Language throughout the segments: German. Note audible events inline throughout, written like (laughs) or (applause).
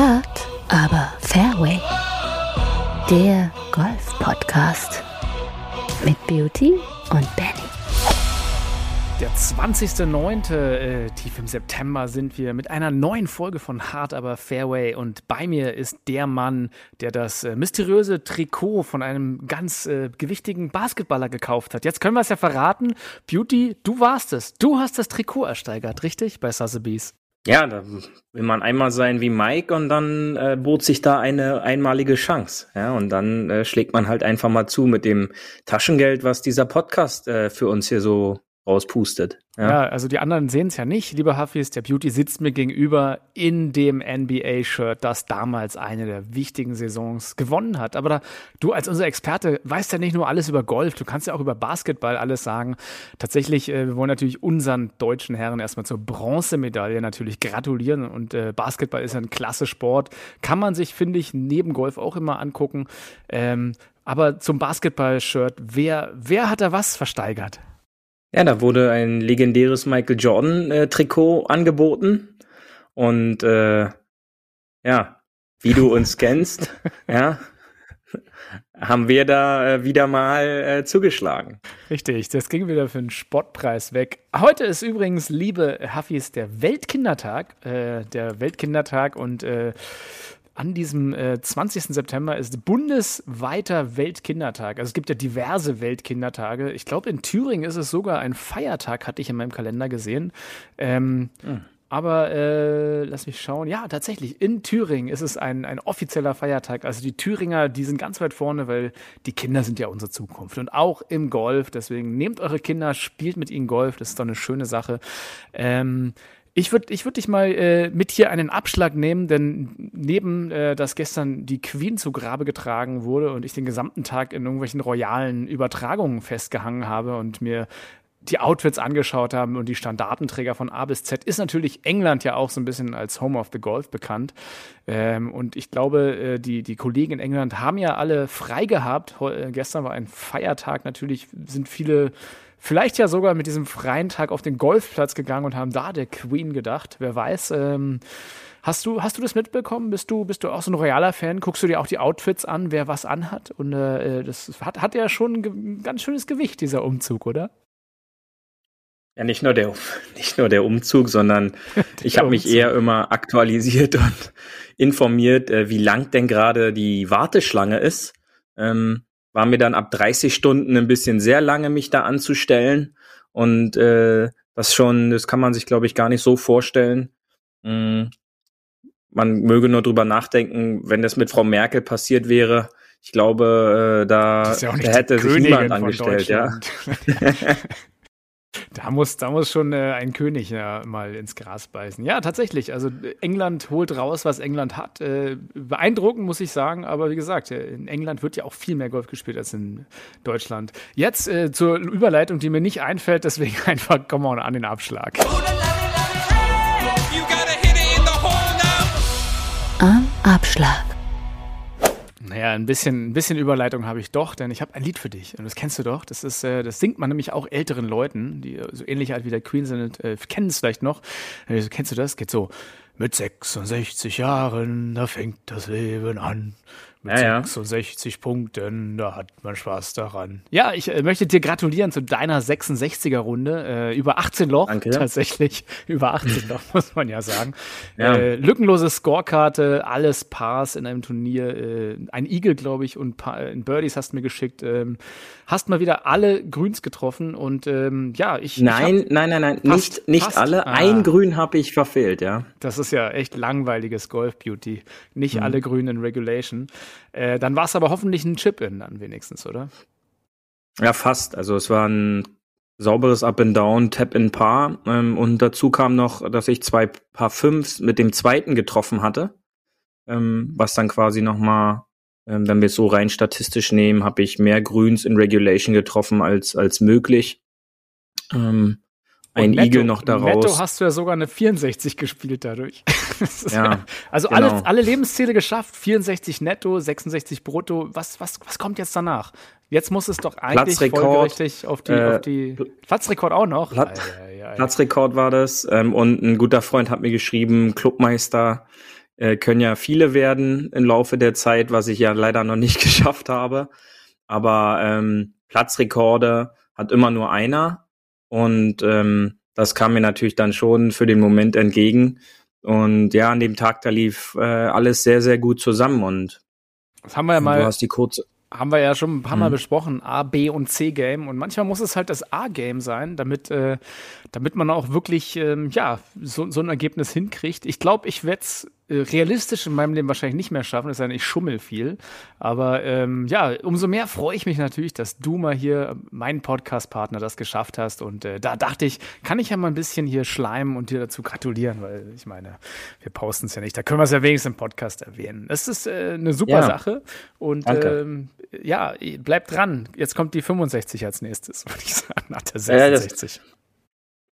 Hard, aber Fairway. Der Golf-Podcast mit Beauty und Benny. Der 20.09. Äh, tief im September sind wir mit einer neuen Folge von Hard aber Fairway und bei mir ist der Mann, der das äh, mysteriöse Trikot von einem ganz äh, gewichtigen Basketballer gekauft hat. Jetzt können wir es ja verraten. Beauty, du warst es. Du hast das Trikot ersteigert, richtig? Bei Sotheby's. Ja, da will man einmal sein wie Mike und dann äh, bot sich da eine einmalige Chance. Ja, und dann äh, schlägt man halt einfach mal zu mit dem Taschengeld, was dieser Podcast äh, für uns hier so rauspustet. Ja, ja also die anderen sehen es ja nicht. Lieber Hafiz, der Beauty sitzt mir gegenüber in dem NBA-Shirt, das damals eine der wichtigen Saisons gewonnen hat. Aber da, du als unser Experte weißt ja nicht nur alles über Golf, du kannst ja auch über Basketball alles sagen. Tatsächlich, äh, wir wollen natürlich unseren deutschen Herren erstmal zur Bronzemedaille natürlich gratulieren. Und äh, Basketball ist ja ein klasse Sport. Kann man sich, finde ich, neben Golf auch immer angucken. Ähm, aber zum Basketball-Shirt, wer, wer hat da was versteigert? Ja, da wurde ein legendäres Michael Jordan-Trikot äh, angeboten. Und äh, ja, wie du uns kennst, (laughs) ja, haben wir da äh, wieder mal äh, zugeschlagen. Richtig, das ging wieder für einen Spottpreis weg. Heute ist übrigens, liebe Hafis, der Weltkindertag. Äh, der Weltkindertag und äh, an diesem äh, 20. September ist bundesweiter Weltkindertag. Also es gibt ja diverse Weltkindertage. Ich glaube, in Thüringen ist es sogar ein Feiertag, hatte ich in meinem Kalender gesehen. Ähm, hm. Aber äh, lass mich schauen. Ja, tatsächlich, in Thüringen ist es ein, ein offizieller Feiertag. Also die Thüringer, die sind ganz weit vorne, weil die Kinder sind ja unsere Zukunft. Und auch im Golf. Deswegen nehmt eure Kinder, spielt mit ihnen Golf. Das ist doch eine schöne Sache. Ähm, ich würde ich würd dich mal äh, mit hier einen Abschlag nehmen, denn neben, äh, dass gestern die Queen zu Grabe getragen wurde und ich den gesamten Tag in irgendwelchen royalen Übertragungen festgehangen habe und mir die Outfits angeschaut haben und die Standardenträger von A bis Z, ist natürlich England ja auch so ein bisschen als Home of the Golf bekannt. Ähm, und ich glaube, äh, die, die Kollegen in England haben ja alle frei gehabt. Heu äh, gestern war ein Feiertag, natürlich sind viele vielleicht ja sogar mit diesem freien Tag auf den Golfplatz gegangen und haben da der Queen gedacht. Wer weiß. Ähm, hast du, hast du das mitbekommen? Bist du, bist du auch so ein royaler Fan? Guckst du dir auch die Outfits an, wer was anhat? Und äh, das hat, hat ja schon ein ganz schönes Gewicht, dieser Umzug, oder? Ja, nicht nur der, nicht nur der Umzug, sondern (laughs) ich habe mich eher immer aktualisiert (laughs) und informiert, äh, wie lang denn gerade die Warteschlange ist. Ähm, war mir dann ab 30 Stunden ein bisschen sehr lange, mich da anzustellen. Und äh, das schon, das kann man sich, glaube ich, gar nicht so vorstellen. Mhm. Man möge nur drüber nachdenken, wenn das mit Frau Merkel passiert wäre. Ich glaube, äh, da, ja da hätte sich niemand angestellt, ja. (laughs) (laughs) Da muss, da muss schon äh, ein König ja, mal ins Gras beißen. Ja, tatsächlich. Also England holt raus, was England hat. Äh, beeindruckend, muss ich sagen. Aber wie gesagt, äh, in England wird ja auch viel mehr Golf gespielt als in Deutschland. Jetzt äh, zur Überleitung, die mir nicht einfällt. Deswegen (laughs) einfach, komm mal an den Abschlag. Am Abschlag. Naja, ein bisschen, ein bisschen Überleitung habe ich doch, denn ich habe ein Lied für dich. Und das kennst du doch. Das ist, äh, das singt man nämlich auch älteren Leuten, die so ähnlich alt wie der Queen sind, äh, kennen es vielleicht noch. Äh, kennst du das? Geht so. Mit 66 Jahren, da fängt das Leben an. Mit ja, 66 ja. Punkten, da hat man Spaß daran. Ja, ich äh, möchte dir gratulieren zu deiner 66er Runde. Äh, über 18 Loch, Danke. (laughs) tatsächlich. Über 18 Loch, (laughs) muss man ja sagen. Ja. Äh, lückenlose Scorekarte, alles Pars in einem Turnier. Äh, ein Eagle, glaube ich, und pa in Birdies hast du mir geschickt. Ähm, hast mal wieder alle Grüns getroffen und ähm, ja, ich. Nein, ich nein, nein, nein, fast, nicht, nicht fast, alle. Ah, Ein Grün habe ich verfehlt, ja. Das ist ja echt langweiliges Golf Beauty. Nicht mhm. alle Grünen in Regulation. Äh, dann war es aber hoffentlich ein Chip-In dann wenigstens, oder? Ja, fast. Also es war ein sauberes Up and Down, Tap in Par. Ähm, und dazu kam noch, dass ich zwei Paar Fünfs mit dem zweiten getroffen hatte. Ähm, was dann quasi nochmal, ähm, wenn wir es so rein statistisch nehmen, habe ich mehr Grüns in Regulation getroffen als, als möglich. Ähm, ein netto, Igel noch daraus. Netto hast du ja sogar eine 64 gespielt dadurch. (laughs) ja, also genau. alle, alle Lebensziele geschafft, 64 netto, 66 brutto. Was, was, was kommt jetzt danach? Jetzt muss es doch eigentlich folgerichtig auf die, äh, auf die Platzrekord auch noch. Platz, Platzrekord war das. Ähm, und ein guter Freund hat mir geschrieben, Clubmeister Äh, können ja viele werden im Laufe der Zeit, was ich ja leider noch nicht (laughs) geschafft habe. Aber ähm, Platzrekorde hat immer nur einer. Und ähm, das kam mir natürlich dann schon für den Moment entgegen. Und ja, an dem Tag, da lief äh, alles sehr, sehr gut zusammen. Und das haben wir ja mal. Du hast die kurze haben wir ja schon ein paar Mal mhm. besprochen, A, B und C-Game. Und manchmal muss es halt das A-Game sein, damit, äh, damit man auch wirklich ähm, ja, so, so ein Ergebnis hinkriegt. Ich glaube, ich werde es realistisch in meinem Leben wahrscheinlich nicht mehr schaffen, es sei denn, ich schummel viel. Aber ähm, ja, umso mehr freue ich mich natürlich, dass du mal hier, mein Podcast-Partner, das geschafft hast. Und äh, da dachte ich, kann ich ja mal ein bisschen hier schleimen und dir dazu gratulieren, weil ich meine, wir posten es ja nicht. Da können wir es ja wenigstens im Podcast erwähnen. Es ist äh, eine super ja. Sache. Und ähm, ja, bleibt dran. Jetzt kommt die 65 als nächstes, (laughs) würde ich sagen, nach der 66. Ja,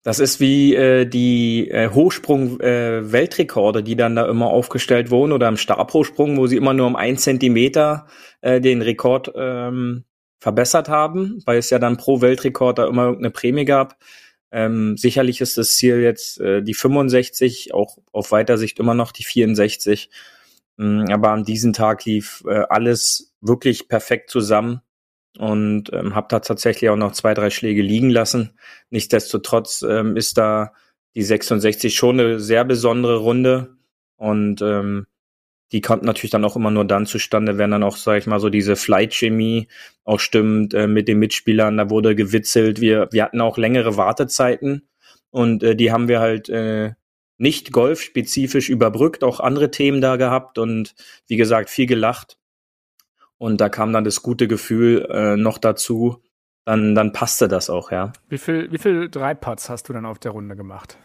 das ist wie äh, die äh, Hochsprung-Weltrekorde, äh, die dann da immer aufgestellt wurden oder im Stabhochsprung, wo sie immer nur um ein Zentimeter äh, den Rekord ähm, verbessert haben, weil es ja dann pro Weltrekord da immer irgendeine Prämie gab. Ähm, sicherlich ist das Ziel jetzt äh, die 65, auch auf weiter Sicht immer noch die 64. Ähm, aber an diesem Tag lief äh, alles wirklich perfekt zusammen und ähm, habe da tatsächlich auch noch zwei, drei Schläge liegen lassen. Nichtsdestotrotz ähm, ist da die 66 schon eine sehr besondere Runde und ähm, die kommt natürlich dann auch immer nur dann zustande, wenn dann auch, sag ich mal, so diese Flight-Chemie auch stimmt äh, mit den Mitspielern. Da wurde gewitzelt. Wir, wir hatten auch längere Wartezeiten und äh, die haben wir halt äh, nicht golfspezifisch überbrückt, auch andere Themen da gehabt und wie gesagt, viel gelacht. Und da kam dann das gute Gefühl äh, noch dazu. Dann, dann passte das auch, ja. Wie viel, wie viel Dreipads hast du dann auf der Runde gemacht?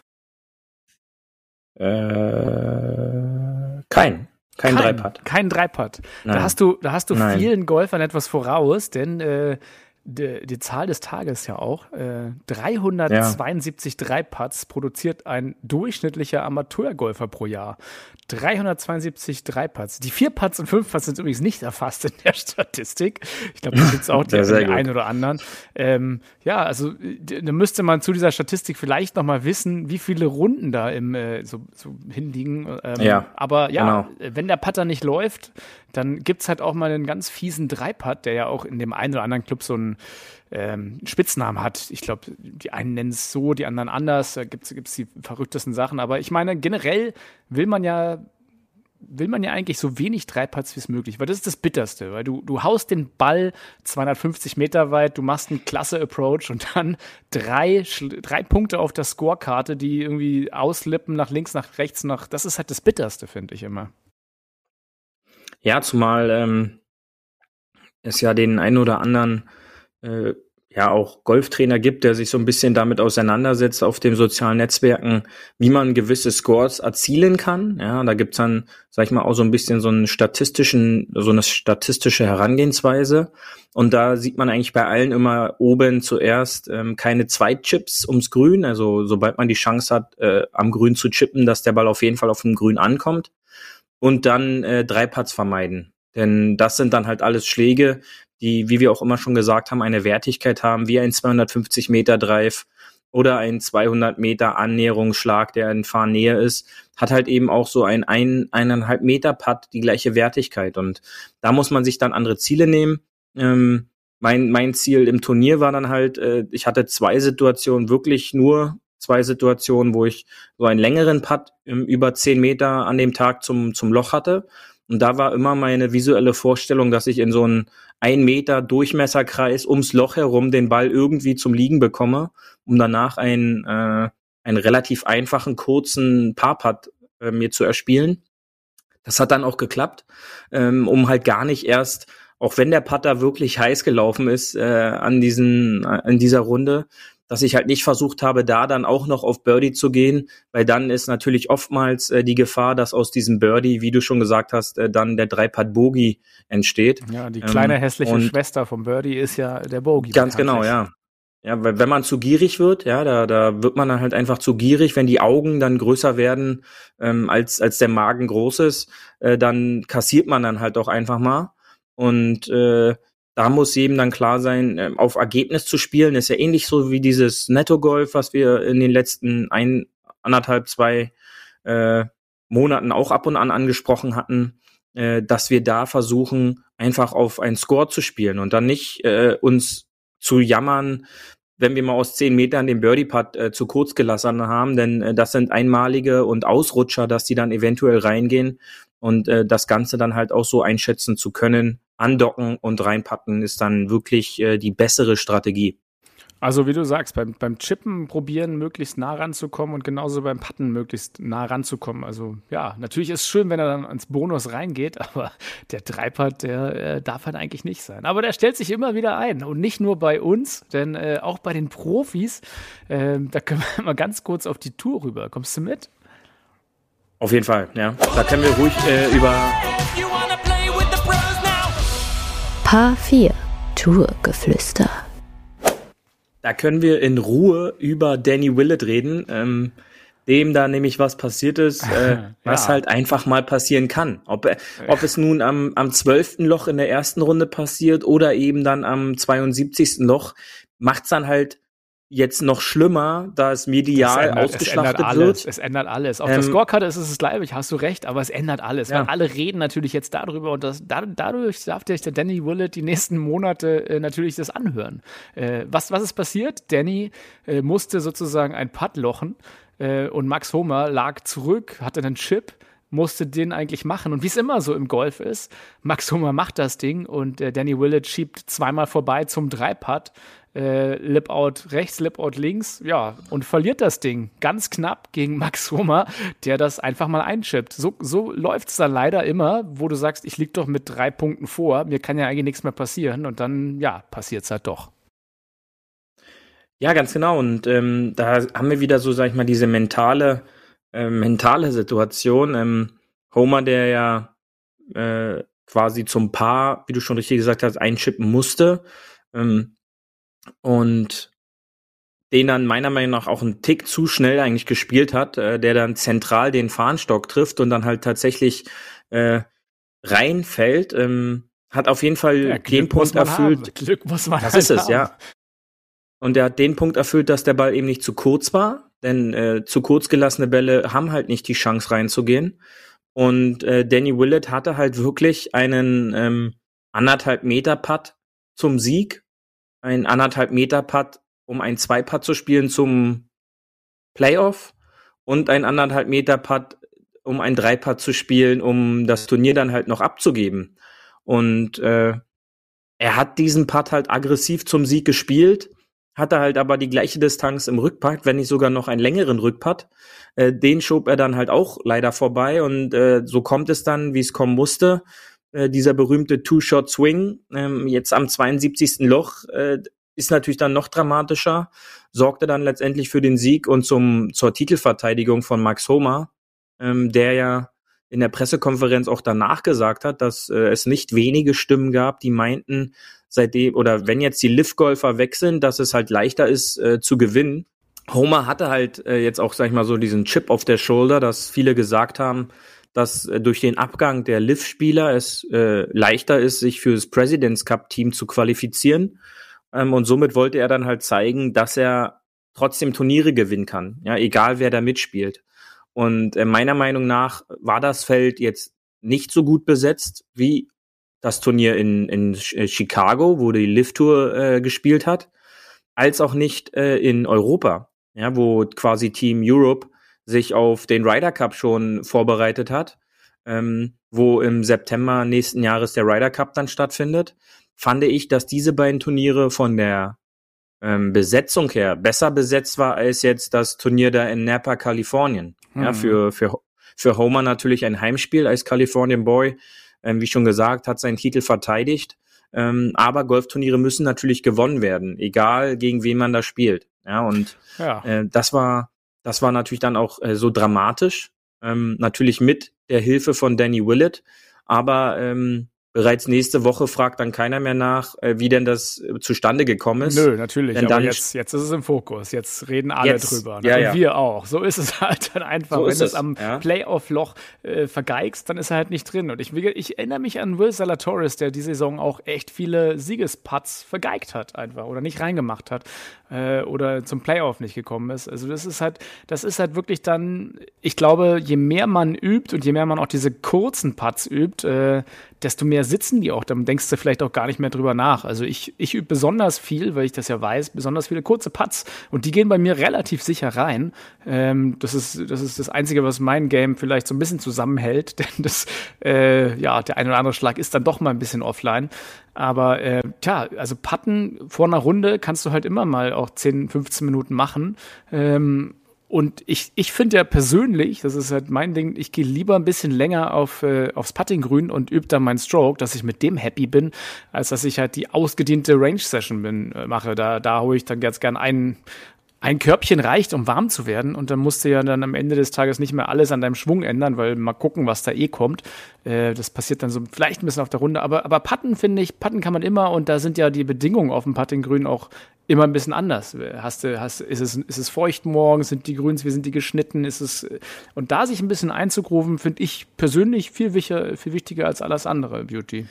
Äh, kein. Kein, kein Dreipad. Kein Dreipad. Da hast du, da hast du vielen Golfern etwas voraus, denn äh, die, die Zahl des Tages ja auch. Äh, 372 ja. Dreipads produziert ein durchschnittlicher Amateurgolfer pro Jahr. 372 Dreipads. Die Vierpads und Fünfpads sind übrigens nicht erfasst in der (laughs) Statistik. Ich glaube, da gibt es auch die, (laughs) die einen oder anderen. Ähm, ja, also da müsste man zu dieser Statistik vielleicht noch mal wissen, wie viele Runden da im äh, so, so hinliegen. Ähm, ja, aber ja, genau. wenn der Putter nicht läuft, dann gibt es halt auch mal einen ganz fiesen Dreipad, der ja auch in dem einen oder anderen Club so einen ähm, Spitznamen hat. Ich glaube, die einen nennen es so, die anderen anders. Da gibt es die verrücktesten Sachen. Aber ich meine, generell will man ja will man ja eigentlich so wenig Dreipads wie es möglich, weil das ist das Bitterste, weil du, du haust den Ball 250 Meter weit, du machst einen klasse Approach und dann drei, drei Punkte auf der Scorekarte, die irgendwie auslippen nach links, nach rechts, nach, das ist halt das Bitterste, finde ich immer. Ja, zumal ähm, es ja den einen oder anderen äh, ja auch Golftrainer gibt, der sich so ein bisschen damit auseinandersetzt auf den sozialen Netzwerken, wie man gewisse Scores erzielen kann. Ja, da gibt's dann, sag ich mal, auch so ein bisschen so einen statistischen, so eine statistische Herangehensweise. Und da sieht man eigentlich bei allen immer oben zuerst ähm, keine Zweitchips ums Grün. Also sobald man die Chance hat, äh, am Grün zu chippen, dass der Ball auf jeden Fall auf dem Grün ankommt und dann äh, drei Putts vermeiden. Denn das sind dann halt alles Schläge, die, wie wir auch immer schon gesagt haben, eine Wertigkeit haben, wie ein 250 Meter Drive oder ein 200 Meter Annäherungsschlag, der in Fahrnähe ist, hat halt eben auch so ein, ein eineinhalb Meter Putt die gleiche Wertigkeit. Und da muss man sich dann andere Ziele nehmen. Ähm, mein, mein Ziel im Turnier war dann halt, äh, ich hatte zwei Situationen wirklich nur zwei Situationen, wo ich so einen längeren Putt über zehn Meter an dem Tag zum, zum Loch hatte. Und da war immer meine visuelle Vorstellung, dass ich in so einen ein Meter Durchmesserkreis ums Loch herum den Ball irgendwie zum Liegen bekomme, um danach einen, äh, einen relativ einfachen, kurzen Parputt äh, mir zu erspielen. Das hat dann auch geklappt, ähm, um halt gar nicht erst, auch wenn der Putter wirklich heiß gelaufen ist äh, an diesen, in dieser Runde, dass ich halt nicht versucht habe, da dann auch noch auf Birdie zu gehen, weil dann ist natürlich oftmals äh, die Gefahr, dass aus diesem Birdie, wie du schon gesagt hast, äh, dann der Dreipad Bogey entsteht. Ja, die kleine ähm, hässliche Schwester vom Birdie ist ja der Bogey. Ganz genau, ja. Ja, weil wenn man zu gierig wird, ja, da, da wird man dann halt einfach zu gierig, wenn die Augen dann größer werden, ähm, als, als der Magen groß ist, äh, dann kassiert man dann halt auch einfach mal. Und äh, da muss jedem dann klar sein, ähm, auf Ergebnis zu spielen, ist ja ähnlich so wie dieses Netto-Golf, was wir in den letzten ein, anderthalb, zwei äh, Monaten auch ab und an angesprochen hatten, äh, dass wir da versuchen, einfach auf einen Score zu spielen und dann nicht äh, uns zu jammern, wenn wir mal aus zehn Metern den Birdie-Putt äh, zu kurz gelassen haben, denn äh, das sind einmalige und Ausrutscher, dass die dann eventuell reingehen und äh, das Ganze dann halt auch so einschätzen zu können, andocken und reinpacken ist dann wirklich äh, die bessere Strategie. Also wie du sagst, beim, beim Chippen probieren, möglichst nah ranzukommen und genauso beim Putten möglichst nah ranzukommen. Also ja, natürlich ist es schön, wenn er dann ans Bonus reingeht, (laughs) aber der Dreipad, der äh, darf halt eigentlich nicht sein. Aber der stellt sich immer wieder ein und nicht nur bei uns, denn äh, auch bei den Profis, äh, da können wir (laughs) mal ganz kurz auf die Tour rüber. Kommst du mit? Auf jeden Fall, ja. Da können wir ruhig äh, über Paar 4 Tourgeflüster. Da können wir in Ruhe über Danny Willett reden, ähm, dem da nämlich was passiert ist, äh, (laughs) ja. was halt einfach mal passieren kann. Ob, ob es nun am, am 12. Loch in der ersten Runde passiert oder eben dann am 72. Loch, macht's dann halt jetzt noch schlimmer, da es medial ändert, ausgeschlachtet es wird. Es ändert alles. Auf ähm, der Scorecard ist es das gleiche, hast du recht, aber es ändert alles. Ja. Weil alle reden natürlich jetzt darüber und das, da, dadurch darf der Danny Willett die nächsten Monate äh, natürlich das anhören. Äh, was, was ist passiert? Danny äh, musste sozusagen ein Putt lochen äh, und Max Homer lag zurück, hatte einen Chip musste den eigentlich machen. Und wie es immer so im Golf ist, Max Homer macht das Ding und äh, Danny Willett schiebt zweimal vorbei zum Dreipad äh, Lip-Out rechts, Lip-Out links, ja, und verliert das Ding ganz knapp gegen Max Homer, der das einfach mal einschippt. So, so läuft es dann leider immer, wo du sagst, ich lieg doch mit drei Punkten vor, mir kann ja eigentlich nichts mehr passieren und dann, ja, passiert es halt doch. Ja, ganz genau. Und ähm, da haben wir wieder so, sag ich mal, diese mentale, äh, mentale Situation. Ähm, Homer, der ja äh, quasi zum Paar, wie du schon richtig gesagt hast, einschippen musste. Ähm, und den dann meiner Meinung nach auch einen Tick zu schnell eigentlich gespielt hat, äh, der dann zentral den Fahnenstock trifft und dann halt tatsächlich äh, reinfällt, ähm, hat auf jeden Fall ja, den Punkt erfüllt. Haben. Glück muss man Das halt ist es, haben. ja. Und er hat den Punkt erfüllt, dass der Ball eben nicht zu kurz war, denn äh, zu kurz gelassene Bälle haben halt nicht die Chance reinzugehen. Und äh, Danny Willett hatte halt wirklich einen ähm, anderthalb Meter Putt zum Sieg ein anderthalb Meter Putt, um ein zwei Putt zu spielen zum Playoff und ein anderthalb Meter Putt, um ein drei Putt zu spielen, um das Turnier dann halt noch abzugeben. Und äh, er hat diesen Putt halt aggressiv zum Sieg gespielt, hatte halt aber die gleiche Distanz im Rückputt, wenn nicht sogar noch einen längeren Rückputt. Äh, den schob er dann halt auch leider vorbei und äh, so kommt es dann, wie es kommen musste. Äh, dieser berühmte Two-Shot-Swing, ähm, jetzt am 72. Loch, äh, ist natürlich dann noch dramatischer, sorgte dann letztendlich für den Sieg und zum, zur Titelverteidigung von Max Homer, ähm, der ja in der Pressekonferenz auch danach gesagt hat, dass äh, es nicht wenige Stimmen gab, die meinten, seitdem, oder wenn jetzt die Lift-Golfer weg sind, dass es halt leichter ist äh, zu gewinnen. Homer hatte halt äh, jetzt auch, sag ich mal, so diesen Chip auf der Shoulder, dass viele gesagt haben, dass äh, durch den Abgang der Liv-Spieler es äh, leichter ist, sich für das Presidents Cup-Team zu qualifizieren. Ähm, und somit wollte er dann halt zeigen, dass er trotzdem Turniere gewinnen kann, ja, egal wer da mitspielt. Und äh, meiner Meinung nach war das Feld jetzt nicht so gut besetzt wie das Turnier in, in äh, Chicago, wo die Live Tour äh, gespielt hat, als auch nicht äh, in Europa, ja, wo quasi Team Europe sich auf den Ryder Cup schon vorbereitet hat, ähm, wo im September nächsten Jahres der Ryder Cup dann stattfindet, fand ich, dass diese beiden Turniere von der ähm, Besetzung her besser besetzt war als jetzt das Turnier da in Napa, Kalifornien. Mhm. Ja, für, für, für Homer natürlich ein Heimspiel als Californian Boy. Ähm, wie schon gesagt, hat seinen Titel verteidigt. Ähm, aber Golfturniere müssen natürlich gewonnen werden, egal gegen wen man da spielt. Ja, und ja. Äh, das war das war natürlich dann auch äh, so dramatisch. Ähm, natürlich mit der Hilfe von Danny Willett. Aber ähm, bereits nächste Woche fragt dann keiner mehr nach, äh, wie denn das äh, zustande gekommen ist. Nö, natürlich. Denn aber dann jetzt, jetzt ist es im Fokus. Jetzt reden alle Jetzt, drüber. Ne? ja, Und ja. wir auch. So ist es (laughs) halt dann einfach. So Wenn du es am ja. Playoff-Loch äh, vergeigst, dann ist er halt nicht drin. Und ich, ich erinnere mich an Will Salatoris, der die Saison auch echt viele Siegesputts vergeigt hat einfach oder nicht reingemacht hat äh, oder zum Playoff nicht gekommen ist. Also das ist halt, das ist halt wirklich dann, ich glaube, je mehr man übt und je mehr man auch diese kurzen Putts übt, äh, desto mehr sitzen die auch. Dann denkst du vielleicht auch gar nicht mehr drüber nach. Also ich, ich übe besonders viel, weil ich das ja weiß, besonders viele kurze Putts und die gehen bei mir relativ sicher rein. Ähm, das ist das ist das Einzige, was mein Game vielleicht so ein bisschen zusammenhält, (laughs) denn das äh, ja der ein oder andere Schlag ist dann doch mal ein bisschen offline. Aber äh, tja, also Putten vor einer Runde kannst du halt immer mal auch 10, 15 Minuten machen. Ähm, und ich, ich finde ja persönlich, das ist halt mein Ding, ich gehe lieber ein bisschen länger auf, äh, aufs Puttinggrün und übe dann meinen Stroke, dass ich mit dem happy bin, als dass ich halt die ausgediente Range-Session bin, äh, mache. Da, da hole ich dann ganz gern einen, ein Körbchen reicht, um warm zu werden. Und dann musst du ja dann am Ende des Tages nicht mehr alles an deinem Schwung ändern, weil mal gucken, was da eh kommt. Äh, das passiert dann so vielleicht ein bisschen auf der Runde. Aber, aber Putten finde ich, Putten kann man immer und da sind ja die Bedingungen auf dem Puttinggrün auch immer ein bisschen anders. Hast du, hast, ist es, ist es feucht morgens? Sind die Grüns, wie sind die geschnitten? Ist es, und da sich ein bisschen einzugrufen, finde ich persönlich viel wichtiger, viel wichtiger als alles andere, Beauty.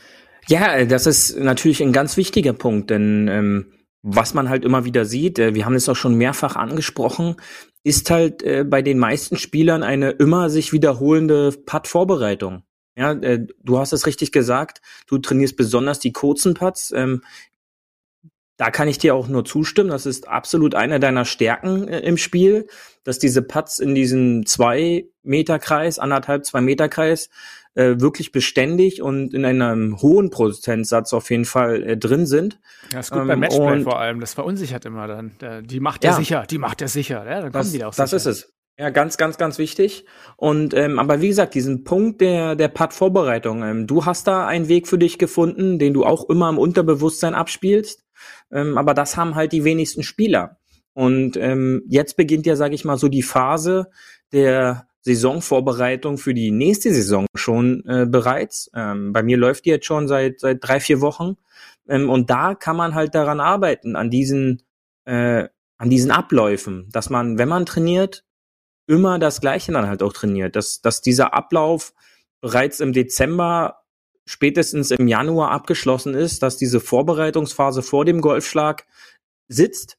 Ja, das ist natürlich ein ganz wichtiger Punkt, denn ähm, was man halt immer wieder sieht, äh, wir haben es auch schon mehrfach angesprochen, ist halt äh, bei den meisten Spielern eine immer sich wiederholende Putt-Vorbereitung. Ja, äh, du hast es richtig gesagt, du trainierst besonders die kurzen Putts. Ähm, da kann ich dir auch nur zustimmen. Das ist absolut einer deiner Stärken äh, im Spiel, dass diese Putts in diesem zwei Meter Kreis, anderthalb, zwei Meter Kreis äh, wirklich beständig und in einem hohen Prozentsatz auf jeden Fall äh, drin sind. Ja, ist gut Ähm, beim Matchplay vor allem. Das verunsichert immer dann. Die macht er Ja. sicher, die macht er sicher. Ja, dann kommen Das, die da auch das sicher. ist es. Ja, ganz, ganz, ganz wichtig. Und ähm, aber wie gesagt, diesen Punkt der der Putt-Vorbereitung, ähm, du hast da einen Weg für dich gefunden, den du auch immer im Unterbewusstsein abspielst. Ähm, aber das haben halt die wenigsten Spieler. Und ähm, jetzt beginnt ja, sage ich mal, so die Phase der Saisonvorbereitung für die nächste Saison schon äh, bereits. Ähm, bei mir läuft die jetzt schon seit seit drei vier Wochen. Ähm, und da kann man halt daran arbeiten, an diesen äh, an diesen Abläufen, dass man, wenn man trainiert, immer das Gleiche dann halt auch trainiert, dass, dass dieser Ablauf bereits im Dezember, spätestens im Januar abgeschlossen ist, dass diese Vorbereitungsphase vor dem Golfschlag sitzt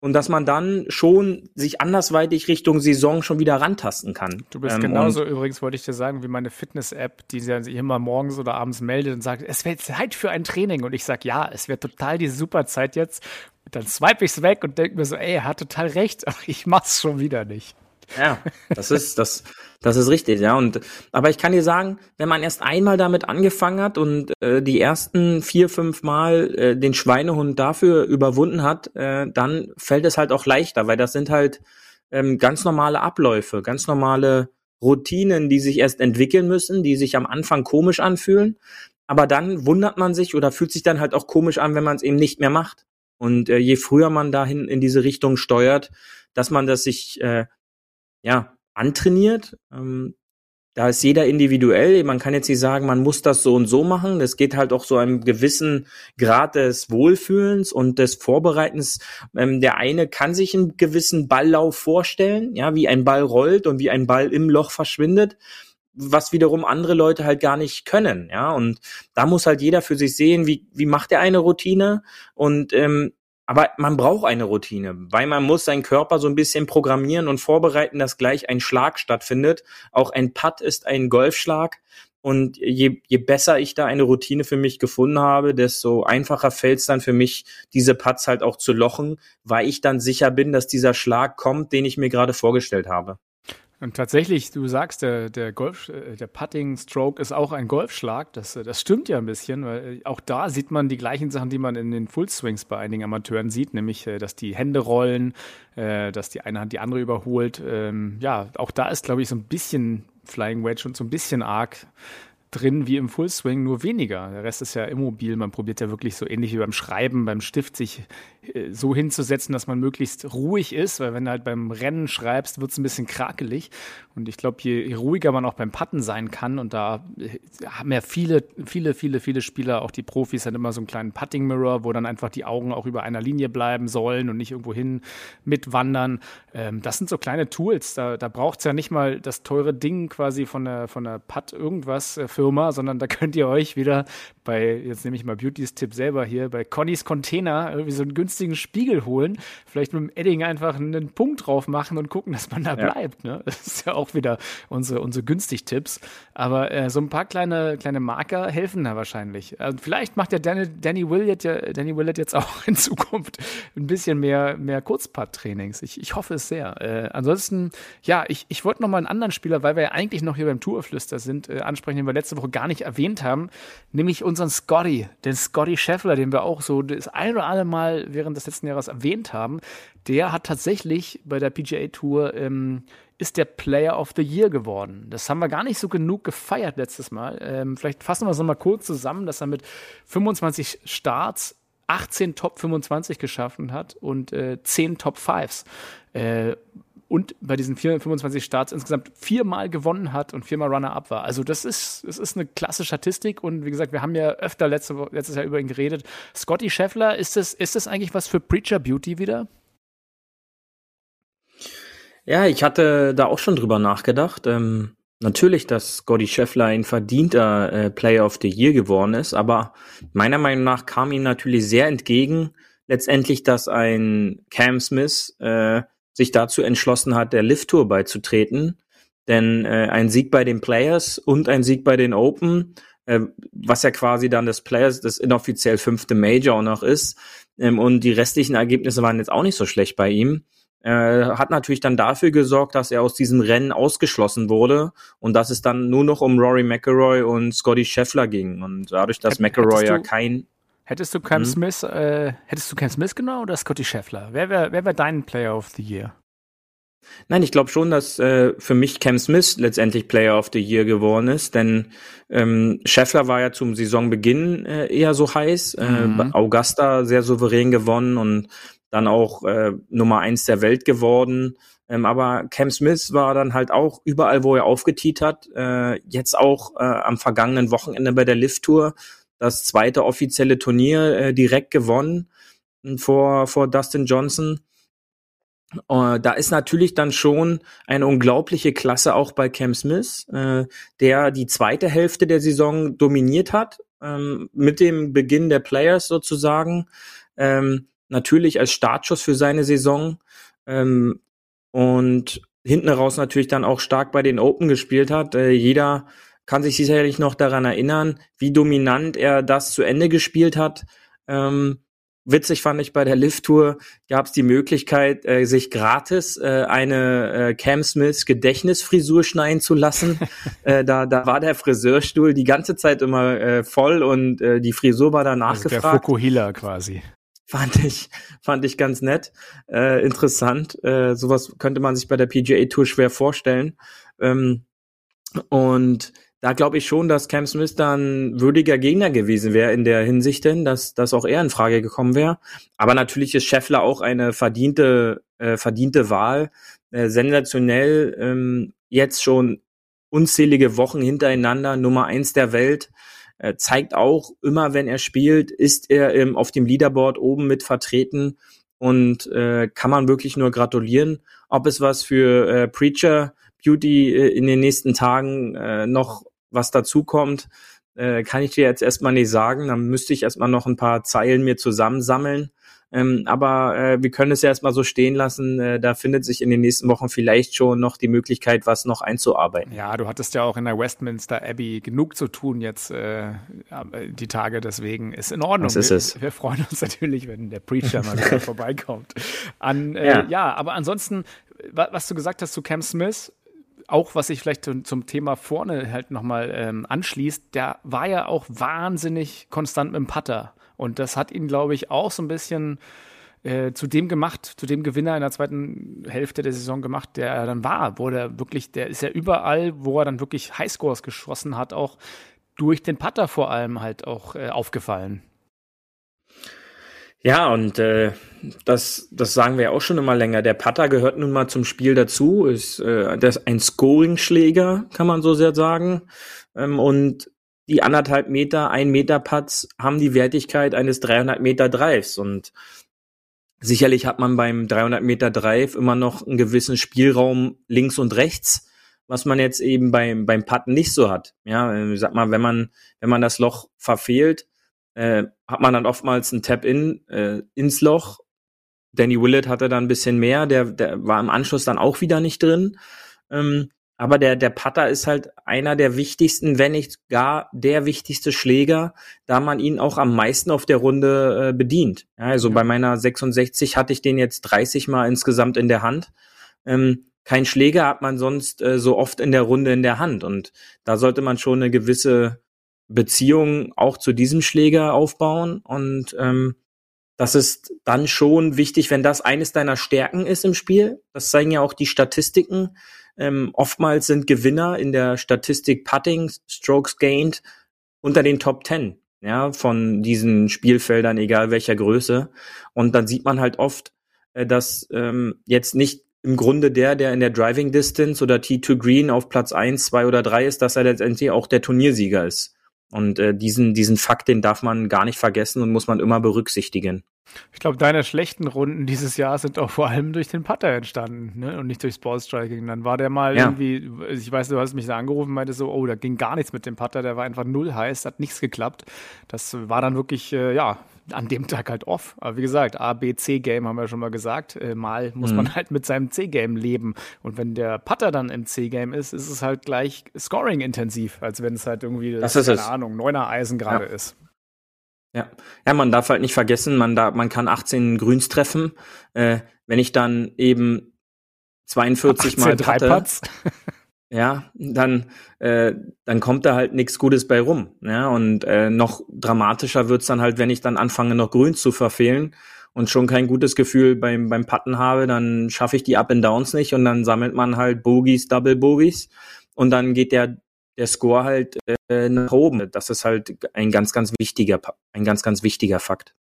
und dass man dann schon sich andersweitig Richtung Saison schon wieder rantasten kann. Du bist Ähm, genauso übrigens, wollte ich dir sagen, wie meine Fitness-App, die sich immer morgens oder abends meldet und sagt, es wird Zeit für ein Training. Und ich sag, ja, es wird total die super Zeit jetzt. Und dann swipe ich's weg und denke mir so, ey, er hat total recht, (laughs) aber ich mach's schon wieder nicht. Ja, das ist, das, das ist richtig, ja. Und aber ich kann dir sagen, wenn man erst einmal damit angefangen hat und äh, die ersten vier, fünf Mal äh, den Schweinehund dafür überwunden hat, äh, dann fällt es halt auch leichter, weil das sind halt ähm, ganz normale Abläufe, ganz normale Routinen, die sich erst entwickeln müssen, die sich am Anfang komisch anfühlen. Aber dann wundert man sich oder fühlt sich dann halt auch komisch an, wenn man es eben nicht mehr macht. Und äh, je früher man dahin in diese Richtung steuert, dass man das sich äh, ja, antrainiert. Ähm, da ist jeder individuell. Man kann jetzt nicht sagen, man muss das so und so machen. Das geht halt auch so einem gewissen Grad des Wohlfühlens und des Vorbereitens. Ähm, der eine kann sich einen gewissen Balllauf vorstellen, ja, wie ein Ball rollt und wie ein Ball im Loch verschwindet was wiederum andere Leute halt gar nicht können, ja. Und da muss halt jeder für sich sehen, wie, wie macht er eine Routine und ähm, aber man braucht eine Routine, weil man muss seinen Körper so ein bisschen programmieren und vorbereiten, dass gleich ein Schlag stattfindet. Auch ein Putt ist ein Golfschlag. Und je, je besser ich da eine Routine für mich gefunden habe, desto einfacher fällt es dann für mich, diese Putts halt auch zu lochen, weil ich dann sicher bin, dass dieser Schlag kommt, den ich mir gerade vorgestellt habe. Und tatsächlich, du sagst, der, der Golf, äh, der Putting Stroke ist auch ein Golfschlag. Das, äh, das stimmt ja ein bisschen, weil äh, auch da sieht man die gleichen Sachen, die man in den Full Swings bei einigen Amateuren sieht, nämlich, dass die Hände rollen, dass die eine Hand die andere überholt. Ähm, ja, auch da ist, glaube ich, so ein bisschen Flying Wedge und so ein bisschen arg drin wie im Full Swing, nur weniger. Der Rest ist ja immobil. Man probiert ja wirklich so ähnlich wie beim Schreiben, beim Stift sich äh, so hinzusetzen, dass man möglichst ruhig ist, weil wenn du halt beim Rennen schreibst, wird es ein bisschen krakelig. Und ich glaube, je, je, ruhiger man auch beim Patten sein kann, und da äh, haben ja viele, viele, viele, viele Spieler, auch die Profis, dann immer so einen kleinen Putting-Mirror, wo dann einfach die Augen auch über einer Linie bleiben sollen und nicht irgendwo hin mitwandern. Ähm, das sind so kleine Tools. Da, da braucht es ja nicht mal das teure Ding quasi von der, von der Putt irgendwas äh, Firma, sondern da könnt ihr euch wieder bei, jetzt nehme ich mal Beautys Tipp selber hier, bei Connys Container irgendwie so einen günstigen Spiegel holen, vielleicht mit dem Edding einfach einen Punkt drauf machen und gucken, dass man da ja. bleibt. Ne? Das ist ja auch wieder unsere, unsere günstig Tipps. Aber äh, so ein paar kleine, kleine Marker helfen da wahrscheinlich. Also vielleicht macht der Danny, Danny, Willett ja, Danny Willett jetzt auch in Zukunft ein bisschen mehr, mehr Kurzpart-Trainings. Ich, ich hoffe es sehr. Äh, ansonsten, ja, ich, ich wollte noch mal einen anderen Spieler, weil wir ja eigentlich noch hier beim Tourflüster sind, äh, ansprechen, den wir letzte Woche gar nicht erwähnt haben, nämlich unseren Scotty, den Scotty Scheffler, den wir auch so das ein oder andere Mal während des letzten Jahres erwähnt haben. Der hat tatsächlich bei der PGA Tour ähm, ist der Player of the Year geworden. Das haben wir gar nicht so genug gefeiert letztes Mal. Ähm, vielleicht fassen wir es nochmal kurz zusammen, dass er mit 25 Starts 18 Top 25 geschaffen hat und äh, 10 Top 5s. Äh, und bei diesen 25 Starts insgesamt viermal gewonnen hat und viermal Runner-up war. Also das ist, das ist eine klasse Statistik und wie gesagt, wir haben ja öfter letzte, letztes Jahr über ihn geredet. Scotty Scheffler, ist das, ist das eigentlich was für Preacher Beauty wieder? Ja, ich hatte da auch schon drüber nachgedacht. Ähm, natürlich, dass Scotty Scheffler ein verdienter äh, Player of the Year geworden ist, aber meiner Meinung nach kam ihm natürlich sehr entgegen, letztendlich, dass ein Cam Smith äh, sich dazu entschlossen hat, der Lift Tour beizutreten. Denn äh, ein Sieg bei den Players und ein Sieg bei den Open, äh, was ja quasi dann das Players, das inoffiziell fünfte Major auch noch ist, ähm, und die restlichen Ergebnisse waren jetzt auch nicht so schlecht bei ihm, äh, hat natürlich dann dafür gesorgt, dass er aus diesem Rennen ausgeschlossen wurde und dass es dann nur noch um Rory McElroy und Scotty Scheffler ging. Und dadurch, dass McElroy ja kein Hättest du Cam mhm. Smith, äh, hättest du Cam Smith genommen oder Scotty Scheffler? Wer wäre wer wär dein Player of the Year? Nein, ich glaube schon, dass äh, für mich Cam Smith letztendlich Player of the Year geworden ist, denn ähm, Scheffler war ja zum Saisonbeginn äh, eher so heiß, äh, mhm. Augusta sehr souverän gewonnen und dann auch äh, Nummer eins der Welt geworden. Ähm, aber Cam Smith war dann halt auch überall, wo er aufgetiet hat, äh, jetzt auch äh, am vergangenen Wochenende bei der Lift Tour das zweite offizielle Turnier äh, direkt gewonnen vor, vor Dustin Johnson. Uh, da ist natürlich dann schon eine unglaubliche Klasse auch bei Cam Smith, äh, der die zweite Hälfte der Saison dominiert hat, ähm, mit dem Beginn der Players sozusagen. Ähm, natürlich als Startschuss für seine Saison. Ähm, und hinten raus natürlich dann auch stark bei den Open gespielt hat. Äh, jeder kann sich sicherlich noch daran erinnern, wie dominant er das zu Ende gespielt hat. Ähm, witzig fand ich bei der Lift-Tour gab es die Möglichkeit, äh, sich gratis äh, eine äh, Cam Smith Gedächtnisfrisur schneiden zu lassen. (laughs) äh, da, da war der Friseurstuhl die ganze Zeit immer äh, voll und äh, die Frisur war danach also gefragt. Der Fukuhila quasi. Fand ich, fand ich ganz nett, äh, interessant. Äh, sowas könnte man sich bei der PGA Tour schwer vorstellen. Ähm, und da glaube ich schon, dass Cam Smith dann würdiger Gegner gewesen wäre in der Hinsicht, denn dass, dass auch er in Frage gekommen wäre. Aber natürlich ist Scheffler auch eine verdiente, äh, verdiente Wahl. Äh, sensationell, ähm, jetzt schon unzählige Wochen hintereinander, Nummer eins der Welt. Äh, zeigt auch, immer wenn er spielt, ist er ähm, auf dem Leaderboard oben mit vertreten und äh, kann man wirklich nur gratulieren. Ob es was für äh, Preacher Beauty äh, in den nächsten Tagen äh, noch was dazu kommt, äh, kann ich dir jetzt erstmal nicht sagen. Dann müsste ich erstmal noch ein paar Zeilen mir zusammensammeln. Ähm, aber äh, wir können es ja erstmal so stehen lassen. Äh, da findet sich in den nächsten Wochen vielleicht schon noch die Möglichkeit, was noch einzuarbeiten. Ja, du hattest ja auch in der Westminster Abbey genug zu tun jetzt äh, die Tage. Deswegen ist in Ordnung. Das ist wir, es. wir freuen uns (laughs) natürlich, wenn der Preacher mal wieder (laughs) vorbeikommt. An, äh, ja. ja, aber ansonsten, was du gesagt hast zu Cam Smith, auch was sich vielleicht zum Thema vorne halt nochmal ähm, anschließt, der war ja auch wahnsinnig konstant mit dem Putter. Und das hat ihn, glaube ich, auch so ein bisschen äh, zu dem gemacht, zu dem Gewinner in der zweiten Hälfte der Saison gemacht, der er dann war, wo der wirklich, der ist ja überall, wo er dann wirklich Highscores geschossen hat, auch durch den Putter vor allem halt auch äh, aufgefallen. Ja, und äh, das, das sagen wir ja auch schon immer länger. Der Putter gehört nun mal zum Spiel dazu, ist äh, das ein Scoring-Schläger, kann man so sehr sagen. Ähm, und die anderthalb Meter, ein Meter Putts haben die Wertigkeit eines 300 Meter Drives und sicherlich hat man beim 300 Meter Drive immer noch einen gewissen Spielraum links und rechts, was man jetzt eben beim beim Putten nicht so hat. Ja, äh, sag mal, wenn man wenn man das Loch verfehlt, äh, hat man dann oftmals ein Tap-in äh, ins Loch. Danny Willett hatte dann ein bisschen mehr, der, der war im Anschluss dann auch wieder nicht drin. Ähm, aber der, der Putter ist halt einer der wichtigsten, wenn nicht gar der wichtigste Schläger, da man ihn auch am meisten auf der Runde äh, bedient. Ja, also ja. bei meiner 66 hatte ich den jetzt 30 Mal insgesamt in der Hand. Ähm, kein Schläger hat man sonst äh, so oft in der Runde in der Hand. Und da sollte man schon eine gewisse Beziehung auch zu diesem Schläger aufbauen und ähm, das ist dann schon wichtig, wenn das eines deiner Stärken ist im Spiel. Das zeigen ja auch die Statistiken. Ähm, oftmals sind Gewinner in der Statistik Putting, Strokes Gained unter den Top Ten, ja, von diesen Spielfeldern, egal welcher Größe. Und dann sieht man halt oft, äh, dass ähm, jetzt nicht im Grunde der, der in der Driving Distance oder T2 Green auf Platz eins, zwei oder drei ist, dass er letztendlich auch der Turniersieger ist. Und äh, diesen, diesen Fakt, den darf man gar nicht vergessen und muss man immer berücksichtigen. Ich glaube, deine schlechten Runden dieses Jahr sind auch vor allem durch den Putter entstanden ne? und nicht durchs Ballstriking. Dann war der mal ja. irgendwie, ich weiß, du hast mich da angerufen, meinte so, oh, da ging gar nichts mit dem Putter, der war einfach null heiß, hat nichts geklappt. Das war dann wirklich, äh, ja, an dem Tag halt off. Aber wie gesagt, A, B, C-Game haben wir schon mal gesagt. Äh, mal muss mhm. man halt mit seinem C-Game leben. Und wenn der Putter dann im C-Game ist, ist es halt gleich Scoring-intensiv, als wenn es halt irgendwie, das, das ist keine es. Ahnung, neuner Eisen gerade ja. ist. Ja. ja, man darf halt nicht vergessen, man, da, man kann 18 Grüns treffen. Äh, wenn ich dann eben 42 mal hatte, (laughs) ja, dann, äh, dann kommt da halt nichts Gutes bei rum. Ja, und äh, noch dramatischer wird's dann halt, wenn ich dann anfange, noch Grüns zu verfehlen und schon kein gutes Gefühl beim, beim Putten habe, dann schaffe ich die Up and Downs nicht und dann sammelt man halt Bogies, Double Bogies und dann geht der der Score halt äh, nach oben. Das ist halt ein ganz, ganz wichtiger, ein ganz, ganz wichtiger Fakt.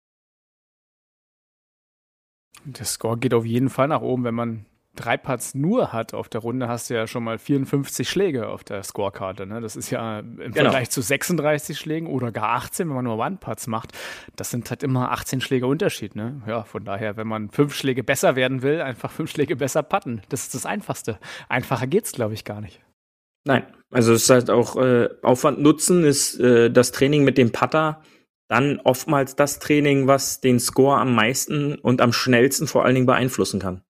Der Score geht auf jeden Fall nach oben, wenn man drei Putts nur hat auf der Runde, hast du ja schon mal 54 Schläge auf der Scorekarte. Ne? Das ist ja im genau. Vergleich zu 36 Schlägen oder gar 18, wenn man nur One-Putts macht. Das sind halt immer 18 Schläge Unterschied. Ne? Ja, von daher, wenn man fünf Schläge besser werden will, einfach fünf Schläge besser putten. Das ist das Einfachste. Einfacher geht's, glaube ich, gar nicht. Nein, also es ist halt auch äh, Aufwand Nutzen ist äh, das Training mit dem Putter dann oftmals das Training, was den Score am meisten und am schnellsten vor allen Dingen beeinflussen kann.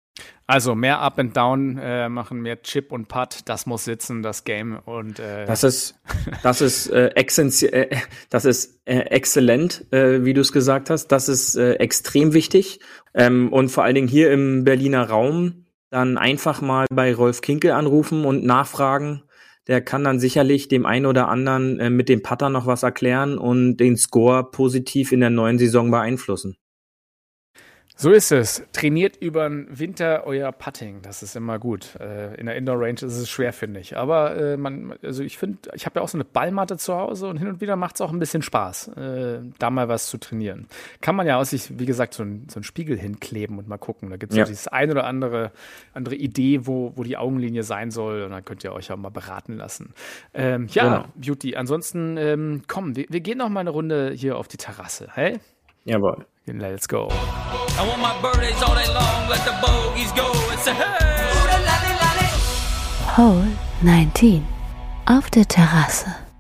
Also mehr Up and Down äh, machen, mehr Chip und Putt, das muss sitzen, das Game und äh das ist das ist äh, äh, das ist äh, exzellent, äh, wie du es gesagt hast. Das ist äh, extrem wichtig ähm, und vor allen Dingen hier im Berliner Raum dann einfach mal bei Rolf Kinkel anrufen und nachfragen, der kann dann sicherlich dem einen oder anderen äh, mit dem Putter noch was erklären und den Score positiv in der neuen Saison beeinflussen. So ist es. Trainiert über den Winter euer Putting. Das ist immer gut. Äh, in der Indoor Range ist es schwer, finde ich. Aber äh, man, also ich finde, ich habe ja auch so eine Ballmatte zu Hause und hin und wieder macht es auch ein bisschen Spaß, äh, da mal was zu trainieren. Kann man ja aus sich, wie gesagt, so, ein, so einen Spiegel hinkleben und mal gucken. Da gibt es ja. dieses ein oder andere, andere Idee, wo, wo die Augenlinie sein soll. Und dann könnt ihr euch auch mal beraten lassen. Ähm, ja, genau. Beauty. Ansonsten, ähm, komm, wir, wir gehen noch mal eine Runde hier auf die Terrasse. Hey? Jawohl. Let's go. I want my birthdays all day long, let the bogeys go and say hey. Hole 19 auf der Terrasse.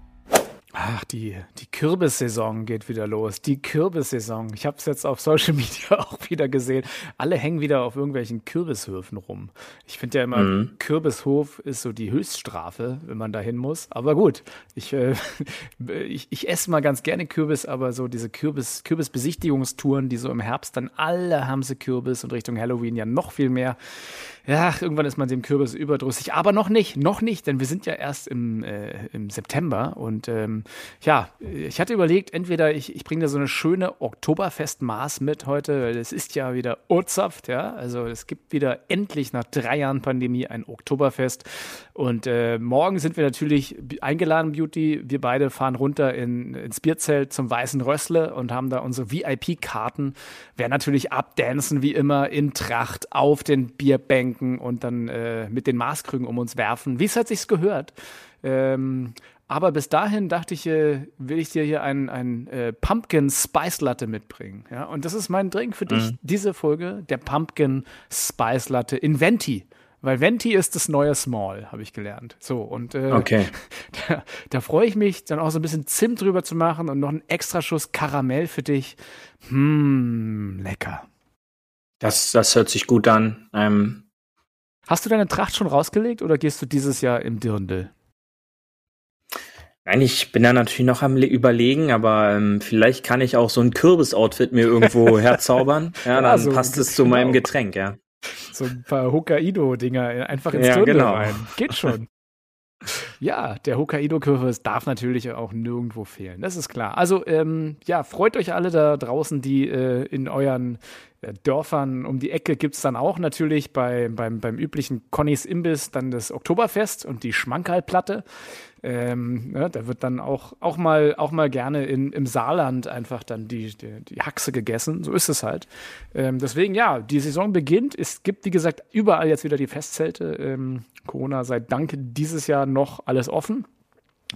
Ach, die, die Kürbissaison geht wieder los. Die Kürbissaison. Ich habe es jetzt auf Social (laughs) Media auch wieder gesehen. Alle hängen wieder auf irgendwelchen Kürbishöfen rum. Ich finde ja immer, mhm. Kürbishof ist so die Höchststrafe, wenn man dahin muss. Aber gut, ich, äh, (laughs) ich, ich esse mal ganz gerne Kürbis, aber so diese Kürbis, Kürbisbesichtigungstouren, die so im Herbst dann alle haben sie Kürbis und Richtung Halloween ja noch viel mehr ja, irgendwann ist man dem Kürbis überdrüssig. Aber noch nicht, noch nicht, denn wir sind ja erst im, äh, im September. Und ähm, ja, ich hatte überlegt, entweder ich, ich bringe da so eine schöne Oktoberfestmaß mit heute, weil es ist ja wieder Urzaft, ja. Also es gibt wieder endlich nach drei Jahren Pandemie ein Oktoberfest. Und äh, morgen sind wir natürlich eingeladen, Beauty. Wir beide fahren runter in, ins Bierzelt zum Weißen Rössle und haben da unsere VIP-Karten. Werden natürlich abdancen, wie immer, in Tracht auf den Bierbänken und dann äh, mit den Maßkrügen um uns werfen, wie es hat sich's gehört. Ähm, aber bis dahin dachte ich, äh, will ich dir hier ein, ein äh, Pumpkin Spice Latte mitbringen. Ja? Und das ist mein Drink für dich, mhm. diese Folge, der Pumpkin Spice Latte in Venti. Weil Venti ist das neue Small, habe ich gelernt. So, und äh, okay. (laughs) da, da freue ich mich, dann auch so ein bisschen Zimt drüber zu machen und noch einen extra Schuss Karamell für dich. Hm, lecker. Das, das hört sich gut an. Ähm, Hast du deine Tracht schon rausgelegt oder gehst du dieses Jahr im Dirndl? Nein, ich bin da natürlich noch am Überlegen, aber ähm, vielleicht kann ich auch so ein Kürbis-Outfit mir irgendwo (laughs) herzaubern. Ja, ja dann so passt es zu meinem genau. Getränk, ja. So ein paar Hokkaido-Dinger einfach ins ja, Dirndl genau. rein. Geht schon. Ja, der Hokkaido-Kürbis darf natürlich auch nirgendwo fehlen. Das ist klar. Also, ähm, ja, freut euch alle da draußen, die äh, in euren Dörfern um die Ecke gibt es dann auch natürlich bei, beim, beim üblichen Connys Imbiss dann das Oktoberfest und die Schmankerlplatte. Ähm, ja, da wird dann auch, auch, mal, auch mal gerne in, im Saarland einfach dann die, die, die Haxe gegessen. So ist es halt. Ähm, deswegen, ja, die Saison beginnt. Es gibt, wie gesagt, überall jetzt wieder die Festzelte. Ähm, Corona sei Dank dieses Jahr noch alles offen.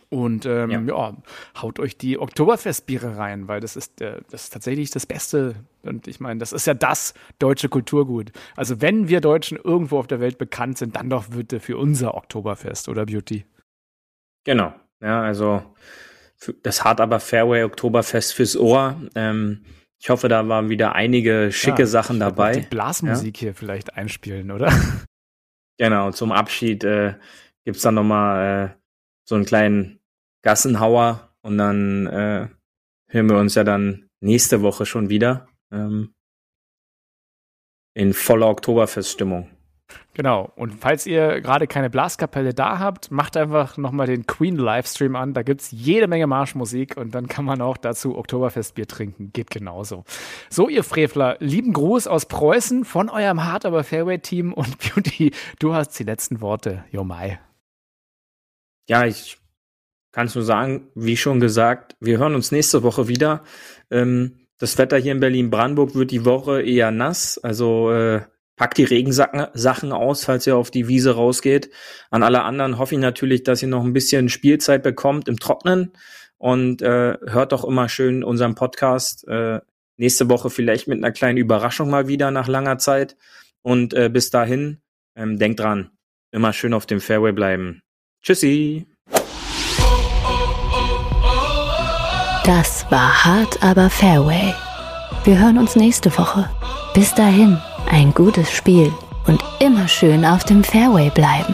Und ähm, ja. ja. haut euch die Oktoberfestbiere rein, weil das ist, äh, das ist tatsächlich das Beste. Und ich meine, das ist ja das deutsche Kulturgut. Also wenn wir Deutschen irgendwo auf der Welt bekannt sind, dann doch bitte für unser Oktoberfest, oder Beauty? Genau. Ja, also das Hart aber Fairway Oktoberfest fürs Ohr. Ähm, ich hoffe, da waren wieder einige schicke ja, Sachen dabei. Die Blasmusik ja? hier vielleicht einspielen, oder? (laughs) Genau, zum Abschied äh, gibt es dann nochmal äh, so einen kleinen Gassenhauer und dann äh, hören wir uns ja dann nächste Woche schon wieder ähm, in voller Oktoberfeststimmung. Genau. Und falls ihr gerade keine Blaskapelle da habt, macht einfach nochmal den Queen-Livestream an. Da gibt es jede Menge Marschmusik und dann kann man auch dazu Oktoberfestbier trinken. Geht genauso. So, ihr Frevler, lieben Gruß aus Preußen von eurem Hard aber Fairway-Team und (laughs) Beauty, du hast die letzten Worte. Jo Mai. Ja, ich kann es nur sagen, wie schon gesagt, wir hören uns nächste Woche wieder. Ähm, das Wetter hier in Berlin-Brandenburg wird die Woche eher nass. Also äh, packt die Regensachen aus, falls ihr auf die Wiese rausgeht. An alle anderen hoffe ich natürlich, dass ihr noch ein bisschen Spielzeit bekommt im Trocknen. Und äh, hört doch immer schön unseren Podcast. Äh, nächste Woche vielleicht mit einer kleinen Überraschung mal wieder nach langer Zeit. Und äh, bis dahin, ähm, denkt dran, immer schön auf dem Fairway bleiben. Tschüssi. Das war hart, aber Fairway. Wir hören uns nächste Woche. Bis dahin, ein gutes Spiel und immer schön auf dem Fairway bleiben.